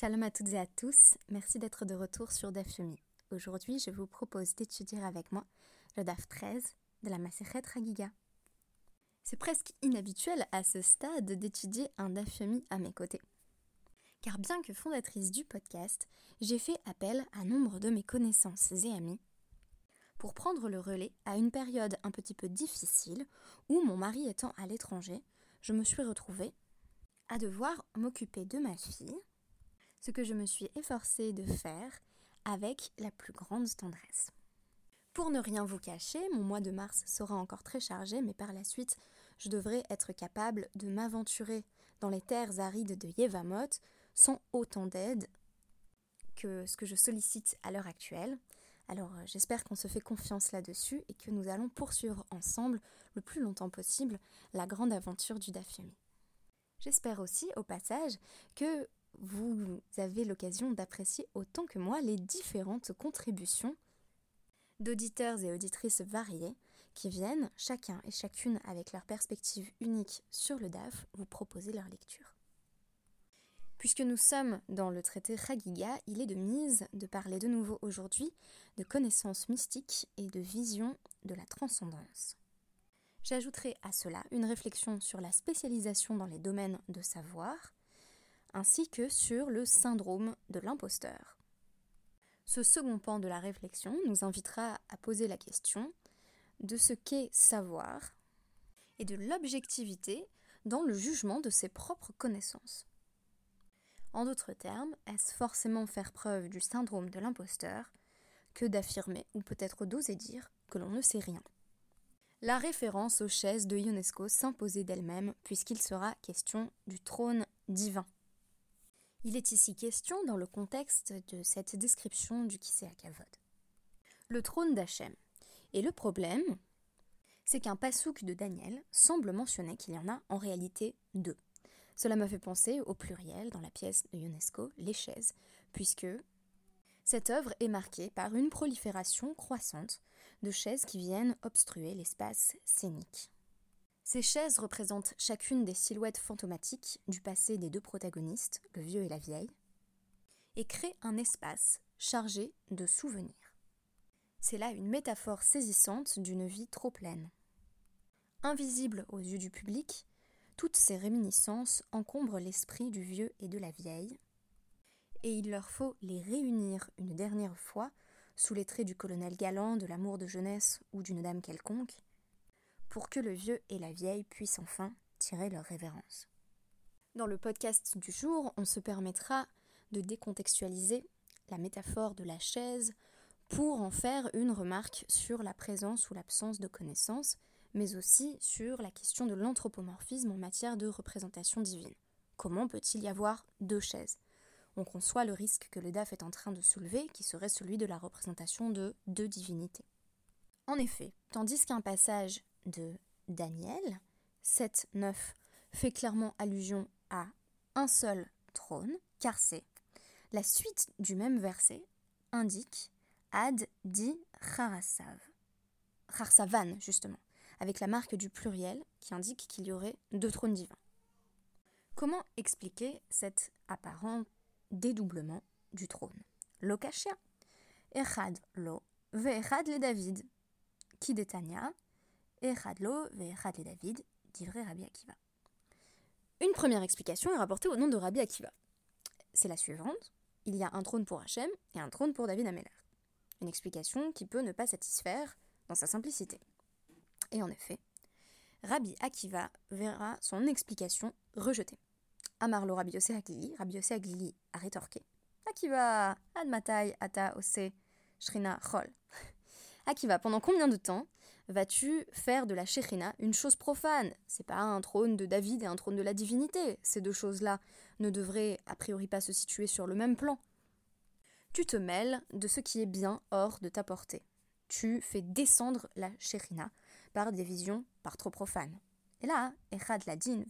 Shalom à toutes et à tous, merci d'être de retour sur DAF Aujourd'hui, je vous propose d'étudier avec moi le DAF 13 de la Maseret Ragiga. C'est presque inhabituel à ce stade d'étudier un DAF à mes côtés. Car bien que fondatrice du podcast, j'ai fait appel à nombre de mes connaissances et amis pour prendre le relais à une période un petit peu difficile où mon mari étant à l'étranger, je me suis retrouvée à devoir m'occuper de ma fille, ce que je me suis efforcée de faire avec la plus grande tendresse. Pour ne rien vous cacher, mon mois de mars sera encore très chargé, mais par la suite, je devrais être capable de m'aventurer dans les terres arides de Yevamot sans autant d'aide que ce que je sollicite à l'heure actuelle. Alors euh, j'espère qu'on se fait confiance là-dessus et que nous allons poursuivre ensemble le plus longtemps possible la grande aventure du Dafyomi. J'espère aussi, au passage, que vous avez l'occasion d'apprécier autant que moi les différentes contributions d'auditeurs et auditrices variés qui viennent, chacun et chacune avec leur perspective unique sur le DAF, vous proposer leur lecture. Puisque nous sommes dans le traité Chagiga, il est de mise de parler de nouveau aujourd'hui de connaissances mystiques et de vision de la transcendance. J'ajouterai à cela une réflexion sur la spécialisation dans les domaines de savoir, ainsi que sur le syndrome de l'imposteur. Ce second pan de la réflexion nous invitera à poser la question de ce qu'est savoir et de l'objectivité dans le jugement de ses propres connaissances. En d'autres termes, est-ce forcément faire preuve du syndrome de l'imposteur que d'affirmer, ou peut-être d'oser dire, que l'on ne sait rien? La référence aux chaises de UNESCO s'imposait d'elle-même puisqu'il sera question du trône divin. Il est ici question dans le contexte de cette description du Kisea Kavod. Le trône d'Hachem. Et le problème, c'est qu'un pasouk de Daniel semble mentionner qu'il y en a en réalité deux. Cela me fait penser au pluriel dans la pièce de UNESCO, les chaises, puisque cette œuvre est marquée par une prolifération croissante de chaises qui viennent obstruer l'espace scénique. Ces chaises représentent chacune des silhouettes fantomatiques du passé des deux protagonistes, le vieux et la vieille, et créent un espace chargé de souvenirs. C'est là une métaphore saisissante d'une vie trop pleine. Invisibles aux yeux du public, toutes ces réminiscences encombrent l'esprit du vieux et de la vieille, et il leur faut les réunir une dernière fois sous les traits du colonel galant, de l'amour de jeunesse ou d'une dame quelconque, pour que le vieux et la vieille puissent enfin tirer leur révérence. Dans le podcast du jour, on se permettra de décontextualiser la métaphore de la chaise pour en faire une remarque sur la présence ou l'absence de connaissances, mais aussi sur la question de l'anthropomorphisme en matière de représentation divine. Comment peut-il y avoir deux chaises? On conçoit le risque que le DAF est en train de soulever, qui serait celui de la représentation de deux divinités. En effet, tandis qu'un passage de Daniel 7-9 fait clairement allusion à un seul trône, car c'est la suite du même verset indique Ad di Charasav. Charsavan, justement, avec la marque du pluriel qui indique qu'il y aurait deux trônes divins. Comment expliquer cette apparente dédoublement du trône? Lokashia. Echad lo, ve'echad le David. Qui détania. Echad lo, ve'echad le David, vrai Rabbi Akiva. Une première explication est rapportée au nom de Rabbi Akiva. C'est la suivante. Il y a un trône pour Hachem et un trône pour David Ameller. Une explication qui peut ne pas satisfaire dans sa simplicité. Et en effet, Rabbi Akiva verra son explication rejetée. Amarlo Rabbi Yosef Aglili, Rabbi Yosef Aglili a rétorqué. Akiva, admatai ata ose shrina chol. Akiva, pendant combien de temps vas-tu faire de la shrina une chose profane? C'est pas un trône de David et un trône de la divinité. Ces deux choses-là ne devraient a priori pas se situer sur le même plan. Tu te mêles de ce qui est bien hors de ta portée. Tu fais descendre la shrina par des visions par trop profanes. Et là, Echad Ladin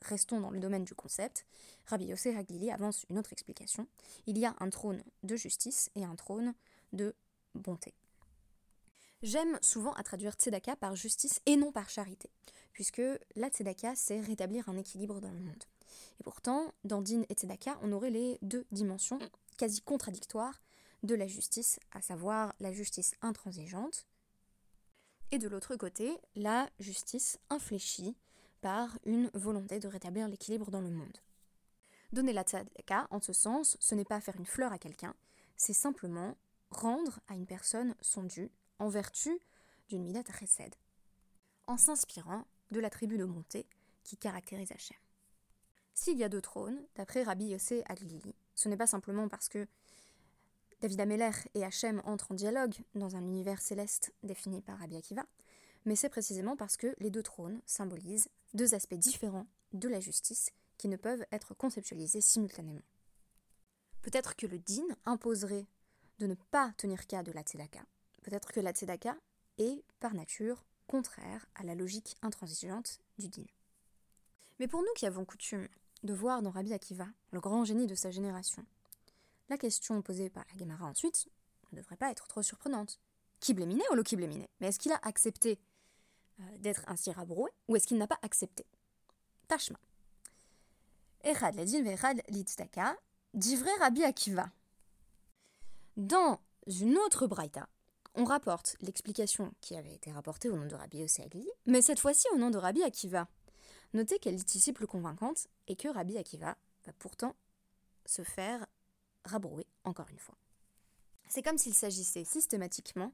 restons dans le domaine du concept. Rabbi Yosef avance une autre explication. Il y a un trône de justice et un trône de bonté. J'aime souvent à traduire tzedaka par justice et non par charité, puisque la tzedaka, c'est rétablir un équilibre dans le monde. Et pourtant, dans Din et Tzedaka, on aurait les deux dimensions quasi contradictoires de la justice, à savoir la justice intransigeante, et de l'autre côté, la justice infléchie par une volonté de rétablir l'équilibre dans le monde. Donner la tzedaka, en ce sens, ce n'est pas faire une fleur à quelqu'un, c'est simplement rendre à une personne son dû en vertu d'une midat chesed, en s'inspirant de la tribu de montée qui caractérise Hachem. S'il y a deux trônes, d'après Rabbi Yossé Aglili, ce n'est pas simplement parce que David Ameller et Hachem entrent en dialogue dans un univers céleste défini par Rabbi Akiva, mais c'est précisément parce que les deux trônes symbolisent deux aspects différents de la justice qui ne peuvent être conceptualisés simultanément. Peut-être que le din imposerait de ne pas tenir cas de la tzedaka. Peut-être que la tzedaka est, par nature, contraire à la logique intransigeante du din. Mais pour nous qui avons coutume de voir dans Rabbi Akiva le grand génie de sa génération, la question posée par la Gemara ensuite ne devrait pas être trop surprenante. Qui ou le qui Mais est-ce qu'il a accepté euh, d'être ainsi rabroué ou est-ce qu'il n'a pas accepté? Tashma. Echad ledin ve'echad l'itzdaka, divrei Rabbi Akiva. Dans une autre braïta, on rapporte l'explication qui avait été rapportée au nom de Rabbi Agli, mais cette fois-ci au nom de Rabbi Akiva. Notez qu'elle est ici plus convaincante et que Rabbi Akiva va pourtant se faire rabrouer encore une fois. C'est comme s'il s'agissait systématiquement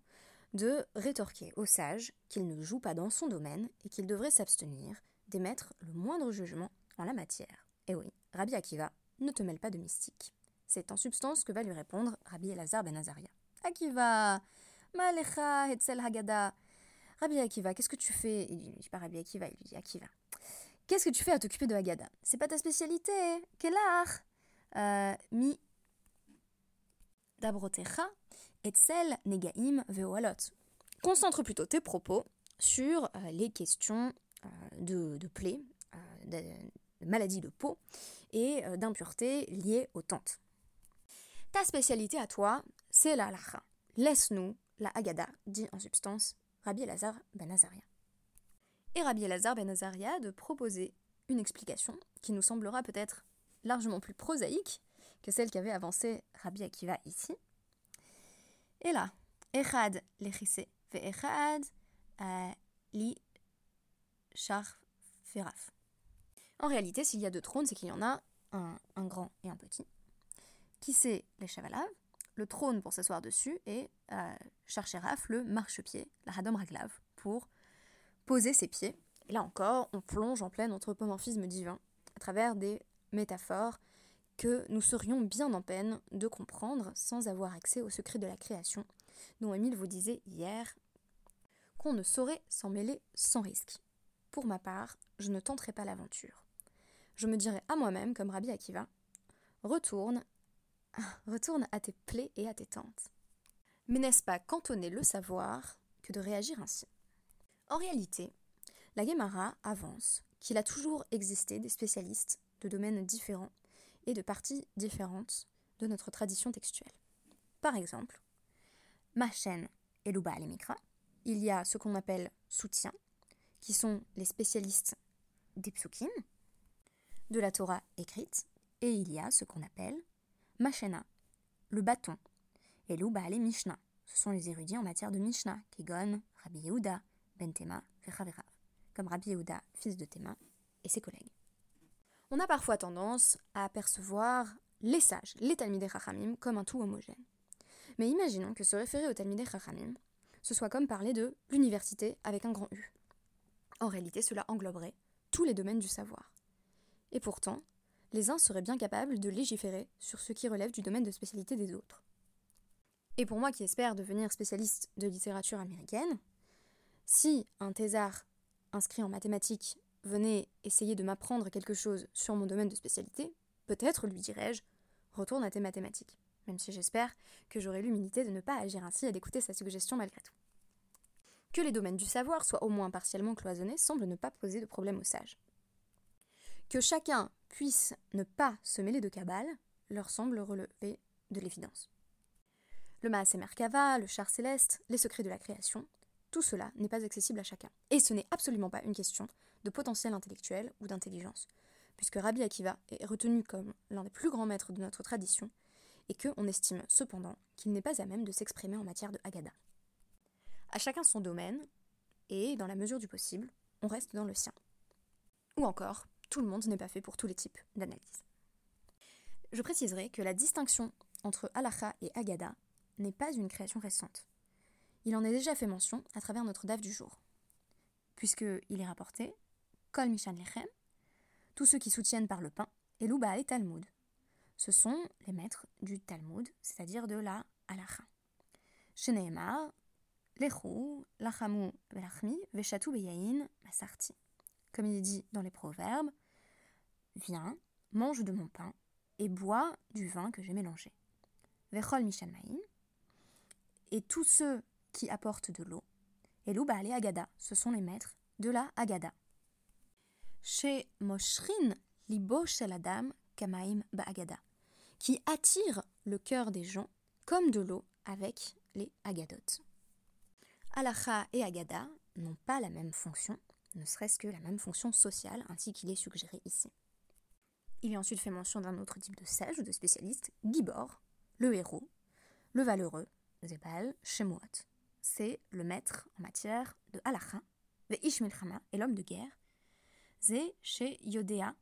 de rétorquer au sage qu'il ne joue pas dans son domaine et qu'il devrait s'abstenir d'émettre le moindre jugement en la matière. Et oui, Rabbi Akiva ne te mêle pas de mystique. C'est en substance que va lui répondre Rabbi Elazar ben Azaria. Akiva, Malecha Hetzel Hagada. Rabbi Akiva, qu'est-ce que tu fais? Il lui dit pas Rabbi Akiva, il lui dit Akiva. Qu'est-ce que tu fais à t'occuper de Hagada? C'est pas ta spécialité, quel art? Euh, Mi dabrotecha etzel negaim veoalot. Concentre plutôt tes propos sur euh, les questions euh, de, plaies, de, maladies de peau et d'impuretés liées aux tentes. Ta spécialité à toi, c'est la halacha. Laisse-nous la Haggadah, dit en substance Rabbi Elazar ben Azaria. Et Rabbi Elazar ben Azaria de proposer une explication qui nous semblera peut-être largement plus prosaïque que celle qu'avait avancée Rabbi Akiva ici. Et là, Echad lechise, ve Echad li feraf. En réalité, s'il y a deux trônes, c'est qu'il y en a un, un, grand et un petit. Qui c'est les chavalav Le trône pour s'asseoir dessus et euh, Charcheraf, le marchepied, la Hadom Raglav, pour poser ses pieds. Et là encore, on plonge en plein anthropomorphisme divin à travers des métaphores que nous serions bien en peine de comprendre sans avoir accès au secret de la création, dont Émile vous disait hier qu'on ne saurait s'en mêler sans risque. Pour ma part, je ne tenterai pas l'aventure. Je me dirais à moi-même, comme Rabbi Akiva, retourne, retourne à tes plaies et à tes tentes. Mais n'est-ce pas cantonner le savoir que de réagir ainsi? En réalité, la Guémara avance qu'il a toujours existé des spécialistes de domaines différents et de parties différentes de notre tradition textuelle. Par exemple, Machen et Luba Mikra, il y a ce qu'on appelle soutien, qui sont les spécialistes des psukim, de la Torah écrite, et il y a ce qu'on appelle Machena, le bâton, et Luba Mishnah, ce sont les érudits en matière de Mishnah, Kegon, Rabbi Yehuda, Ben Tema, comme Rabbi Yehuda, fils de Tema, et ses collègues on a parfois tendance à percevoir les sages, les Talmidei Chachamim, comme un tout homogène. Mais imaginons que se référer aux Talmidei Chachamim, ce soit comme parler de l'université avec un grand U. En réalité, cela engloberait tous les domaines du savoir. Et pourtant, les uns seraient bien capables de légiférer sur ce qui relève du domaine de spécialité des autres. Et pour moi qui espère devenir spécialiste de littérature américaine, si un thésard inscrit en mathématiques venait essayer de m'apprendre quelque chose sur mon domaine de spécialité, peut-être lui dirais-je retourne à tes mathématiques, même si j'espère que j'aurai l'humilité de ne pas agir ainsi et d'écouter sa suggestion malgré tout. Que les domaines du savoir soient au moins partiellement cloisonnés semble ne pas poser de problème aux sages. Que chacun puisse ne pas se mêler de cabale leur semble relever de l'évidence. Le Maasé Merkava, le char céleste, les secrets de la création, tout cela n'est pas accessible à chacun. Et ce n'est absolument pas une question de potentiel intellectuel ou d'intelligence. puisque Rabbi Akiva est retenu comme l'un des plus grands maîtres de notre tradition, et qu'on estime cependant qu'il n'est pas à même de s'exprimer en matière de Haggadah. À chacun son domaine, et dans la mesure du possible, on reste dans le sien. Ou encore, tout le monde n'est pas fait pour tous les types d'analyse. Je préciserai que la distinction entre halacha et Haggadah n'est pas une création récente. Il en est déjà fait mention à travers notre DAF du jour, puisqu'il est rapporté Kol Mishan Lechem, tous ceux qui soutiennent par le pain, et Louba et Talmud. Ce sont les maîtres du Talmud, c'est-à-dire de la halacha. Sheneemar, Lechu, Lachamu, Velachmi, Veshatu Beyain, Masarti. Comme il est dit dans les proverbes, Viens, mange de mon pain et bois du vin que j'ai mélangé. Vechol. Et tous ceux qui apportent de l'eau. Et Louba Agada, ce sont les maîtres de la Agada. Chez Moshrin, Libo Sheladam, Kamaim Ba'agada, qui attire le cœur des gens comme de l'eau avec les Agadot. Alacha et Agada n'ont pas la même fonction, ne serait-ce que la même fonction sociale, ainsi qu'il est suggéré ici. Il est ensuite fait mention d'un autre type de sage ou de spécialiste, Gibor, le héros, le valeureux, Zebal, Shemuot. C'est le maître en matière de halacha, ve Ishmilchama, et l'homme de guerre, Ze chez Yodea,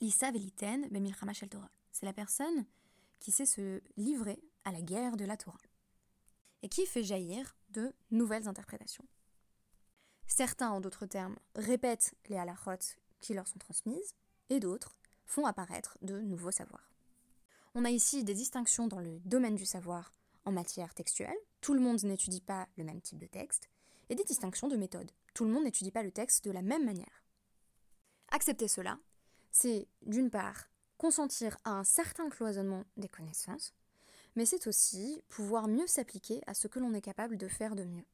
Lisa Veliten, Bemilchama Shel Torah. C'est la personne qui sait se livrer à la guerre de la Torah et qui fait jaillir de nouvelles interprétations. Certains, en d'autres termes, répètent les halachot qui leur sont transmises, et d'autres font apparaître de nouveaux savoirs. On a ici des distinctions dans le domaine du savoir en matière textuelle, tout le monde n'étudie pas le même type de texte, et des distinctions de méthode, tout le monde n'étudie pas le texte de la même manière. Accepter cela, c'est d'une part consentir à un certain cloisonnement des connaissances, mais c'est aussi pouvoir mieux s'appliquer à ce que l'on est capable de faire de mieux.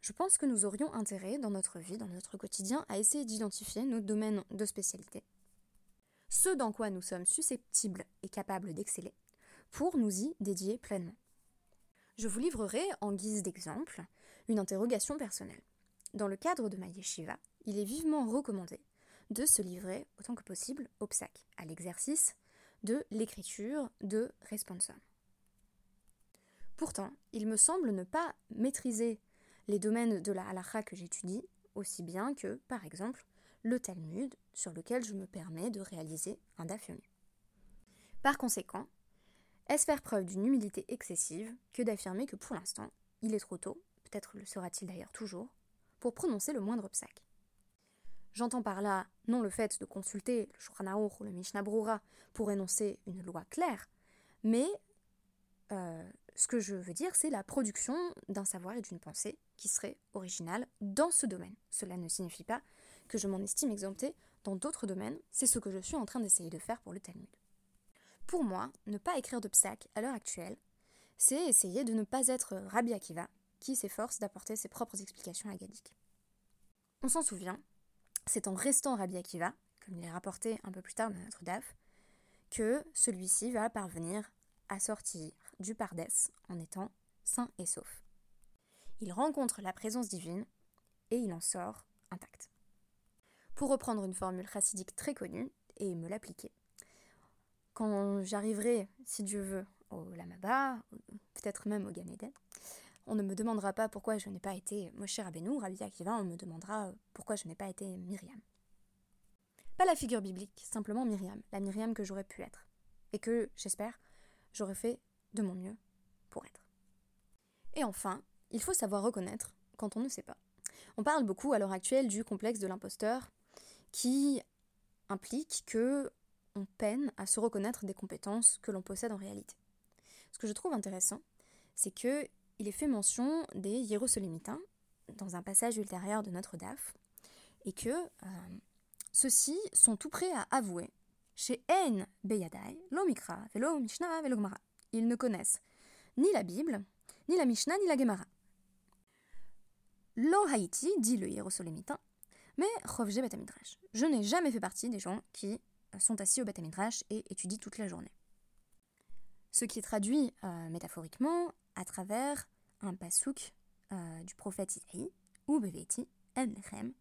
Je pense que nous aurions intérêt dans notre vie, dans notre quotidien, à essayer d'identifier nos domaines de spécialité, ce dans quoi nous sommes susceptibles et capables d'exceller, pour nous y dédier pleinement. Je vous livrerai, en guise d'exemple, une interrogation personnelle. Dans le cadre de ma yeshiva, il est vivement recommandé de se livrer autant que possible au psaque, à l'exercice de l'écriture de responsum. Pourtant, il me semble ne pas maîtriser les domaines de la halakha que j'étudie aussi bien que, par exemple, le Talmud, sur lequel je me permets de réaliser un dafyomi. Par conséquent, est-ce faire preuve d'une humilité excessive que d'affirmer que pour l'instant, il est trop tôt, peut-être le sera-t-il d'ailleurs toujours, pour prononcer le moindre psaque J'entends par là non le fait de consulter le Shulchan ou le Mishnah Brura pour énoncer une loi claire, mais euh, ce que je veux dire, c'est la production d'un savoir et d'une pensée qui serait originale dans ce domaine. Cela ne signifie pas que je m'en estime exempté dans d'autres domaines, c'est ce que je suis en train d'essayer de faire pour le Talmud. Pour moi, ne pas écrire de à l'heure actuelle, c'est essayer de ne pas être Rabbi Akiva, qui s'efforce d'apporter ses propres explications agadiques. On s'en souvient, c'est en restant Rabbi Akiva, comme il est rapporté un peu plus tard dans notre DAF, que celui-ci va parvenir à sortir du Pardès en étant sain et sauf. Il rencontre la présence divine et il en sort intact. Pour reprendre une formule chassidique très connue et me l'appliquer, quand j'arriverai, si Dieu veut, au Lamaba, peut-être même au Ganéden, on ne me demandera pas pourquoi je n'ai pas été Moshe Rabbeinu, Rabbi Akiva, on me demandera pourquoi je n'ai pas été Myriam. Pas la figure biblique, simplement Myriam, la Myriam que j'aurais pu être, et que, j'espère, j'aurais fait de mon mieux pour être. Et enfin, il faut savoir reconnaître quand on ne sait pas. On parle beaucoup à l'heure actuelle du complexe de l'imposteur qui implique que on peine à se reconnaître des compétences que l'on possède en réalité. Ce que je trouve intéressant, c'est que il est fait mention des Hiérosolymitains dans un passage ultérieur de notre DAF, et que euh, ceux-ci sont tout prêts à avouer chez En Beyadai, lo Mikra, velo Mishnah, velo Gemara. Ils ne connaissent ni la Bible, ni la Mishnah, ni la Gemara. Lo Haïti, dit le Hiérosolymitain, mais Chovje Betamidrash. Je n'ai jamais fait partie des gens qui sont assis au Betamidrash et étudient toute la journée. Ce qui est traduit euh, métaphoriquement à travers un pasouk euh, du prophète Isaïe, ou Beveti, En Lechem,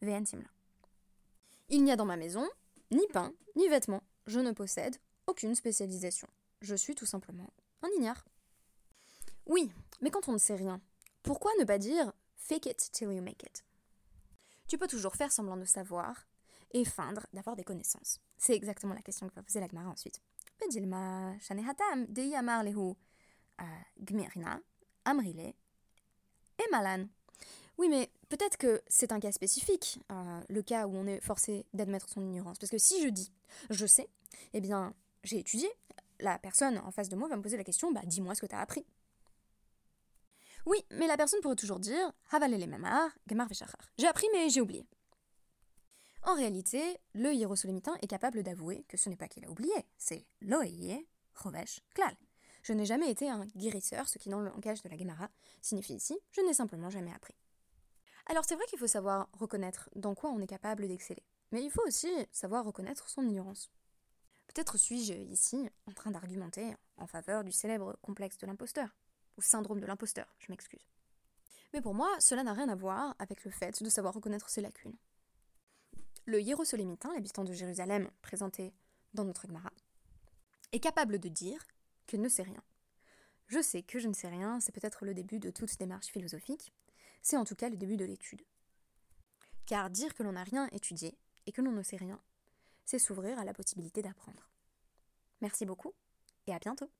Ve'en Il n'y a dans ma maison ni pain, ni vêtements. Je ne possède aucune spécialisation. Je suis tout simplement un ignare. Oui, mais quand on ne sait rien, pourquoi ne pas dire fake it till you make it Tu peux toujours faire semblant de savoir et feindre d'avoir des connaissances. C'est exactement la question que va poser la Gemara ensuite. Malan. Oui, mais peut-être que c'est un cas spécifique, euh, le cas où on est forcé d'admettre son ignorance. Parce que si je dis je sais, eh bien, j'ai étudié, la personne en face de moi va me poser la question bah dis-moi ce que tu as appris. Oui, mais la personne pourrait toujours dire Havalele mamar, gemar J'ai appris, mais j'ai oublié. En réalité, le hiérosolimitain est capable d'avouer que ce n'est pas qu'il a oublié, c'est loeye, rovesh, klal. Je n'ai jamais été un guérisseur, ce qui dans le langage de la Gemara signifie ici je n'ai simplement jamais appris. Alors c'est vrai qu'il faut savoir reconnaître dans quoi on est capable d'exceller, mais il faut aussi savoir reconnaître son ignorance. Peut-être suis-je ici en train d'argumenter en faveur du célèbre complexe de l'imposteur, syndrome de l'imposteur, je m'excuse. Mais pour moi, cela n'a rien à voir avec le fait de savoir reconnaître ses lacunes. Le hiérosolémitain, l'habitant de Jérusalem présenté dans notre Gemara, est capable de dire qu'il ne sait rien. Je sais que je ne sais rien, c'est peut-être le début de toute démarche philosophique, c'est en tout cas le début de l'étude. Car dire que l'on n'a rien étudié et que l'on ne sait rien, c'est s'ouvrir à la possibilité d'apprendre. Merci beaucoup et à bientôt